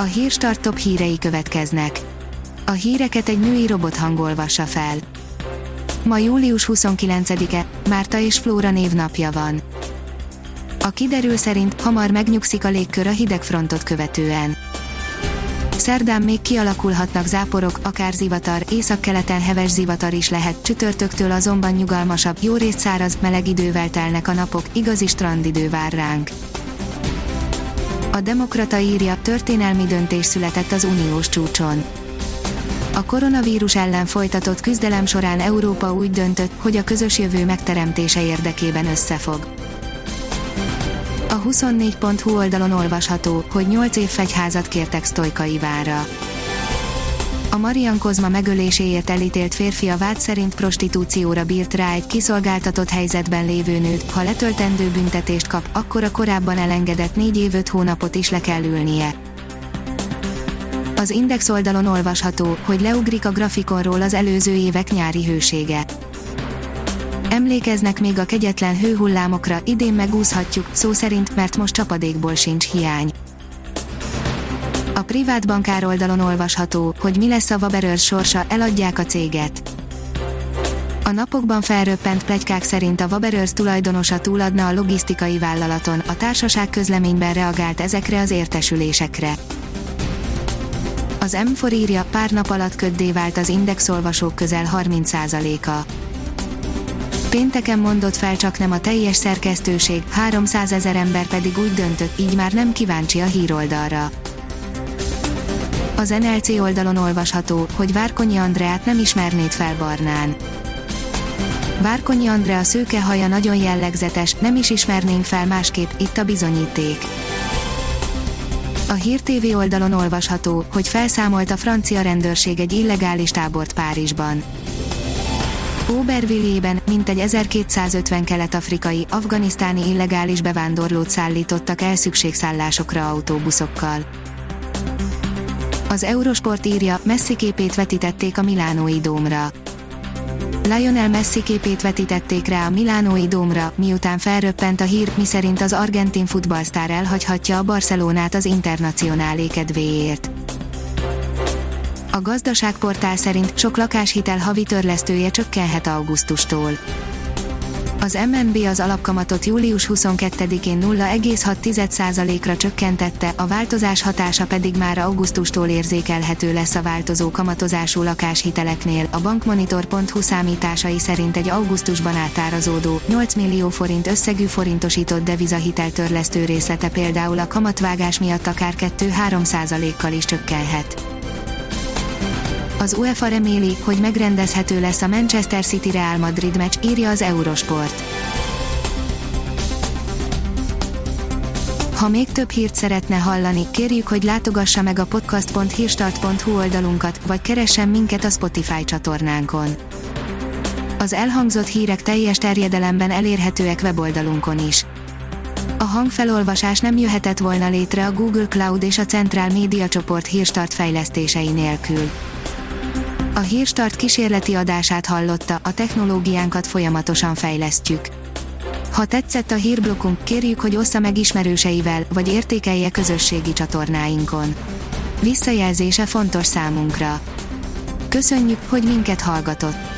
A hírstart top hírei következnek. A híreket egy női robot hangolvassa fel. Ma július 29-e, Márta és Flóra névnapja van. A kiderül szerint hamar megnyugszik a légkör a hidegfrontot követően. Szerdán még kialakulhatnak záporok, akár zivatar, északkeleten heves zivatar is lehet, csütörtöktől azonban nyugalmasabb, jó részt száraz, meleg idővel telnek a napok, igazi strandidő vár ránk. A Demokrata írja, történelmi döntés született az uniós csúcson. A koronavírus ellen folytatott küzdelem során Európa úgy döntött, hogy a közös jövő megteremtése érdekében összefog. A 24.hu oldalon olvasható, hogy 8 év fegyházat kértek Sztojka Ivánra. A Marian Kozma megöléséért elítélt férfi a vád szerint prostitúcióra bírt rá egy kiszolgáltatott helyzetben lévő nőt, ha letöltendő büntetést kap, akkor a korábban elengedett 4 év 5 hónapot is le kell ülnie. Az Index oldalon olvasható, hogy leugrik a grafikonról az előző évek nyári hősége. Emlékeznek még a kegyetlen hőhullámokra, idén megúszhatjuk, szó szerint, mert most csapadékból sincs hiány. A privát bankár oldalon olvasható, hogy mi lesz a Waberers sorsa, eladják a céget. A napokban felröppent plegykák szerint a Waberers tulajdonosa túladna a logisztikai vállalaton, a társaság közleményben reagált ezekre az értesülésekre. Az M4 írja, pár nap alatt köddé vált az Index olvasók közel 30%-a. Pénteken mondott fel csak nem a teljes szerkesztőség, 300 ezer ember pedig úgy döntött, így már nem kíváncsi a híroldalra. Az NLC oldalon olvasható, hogy Várkonyi Andreát nem ismernéd fel Barnán. Várkonyi Andrea szőke haja nagyon jellegzetes, nem is ismernénk fel másképp, itt a bizonyíték. A Hír TV oldalon olvasható, hogy felszámolt a francia rendőrség egy illegális tábort Párizsban. Obervillében mintegy 1250 kelet-afrikai, afganisztáni illegális bevándorlót szállítottak el szükségszállásokra autóbuszokkal. Az Eurosport írja, Messi képét vetítették a Milánói dómra. Lionel Messi képét vetítették rá a Milánói dómra, miután felröppent a hír, miszerint az argentin futballsztár elhagyhatja a Barcelonát az internacionálé kedvéért. A gazdaságportál szerint sok lakáshitel havi törlesztője csökkenhet augusztustól. Az MNB az alapkamatot július 22-én 0,6%-ra csökkentette, a változás hatása pedig már augusztustól érzékelhető lesz a változó kamatozású lakáshiteleknél. A bankmonitor.hu számításai szerint egy augusztusban átárazódó 8 millió forint összegű forintosított devizahitel törlesztő részlete például a kamatvágás miatt akár 2-3%-kal is csökkenhet. Az UEFA reméli, hogy megrendezhető lesz a Manchester City Real Madrid meccs, írja az Eurosport. Ha még több hírt szeretne hallani, kérjük, hogy látogassa meg a podcast.hírstart.hu oldalunkat, vagy keressen minket a Spotify csatornánkon. Az elhangzott hírek teljes terjedelemben elérhetőek weboldalunkon is. A hangfelolvasás nem jöhetett volna létre a Google Cloud és a Centrál Média csoport hírstart fejlesztései nélkül. A Hírstart kísérleti adását hallotta, a technológiánkat folyamatosan fejlesztjük. Ha tetszett a hírblokkunk, kérjük, hogy ossza meg ismerőseivel, vagy értékelje közösségi csatornáinkon. Visszajelzése fontos számunkra. Köszönjük, hogy minket hallgatott!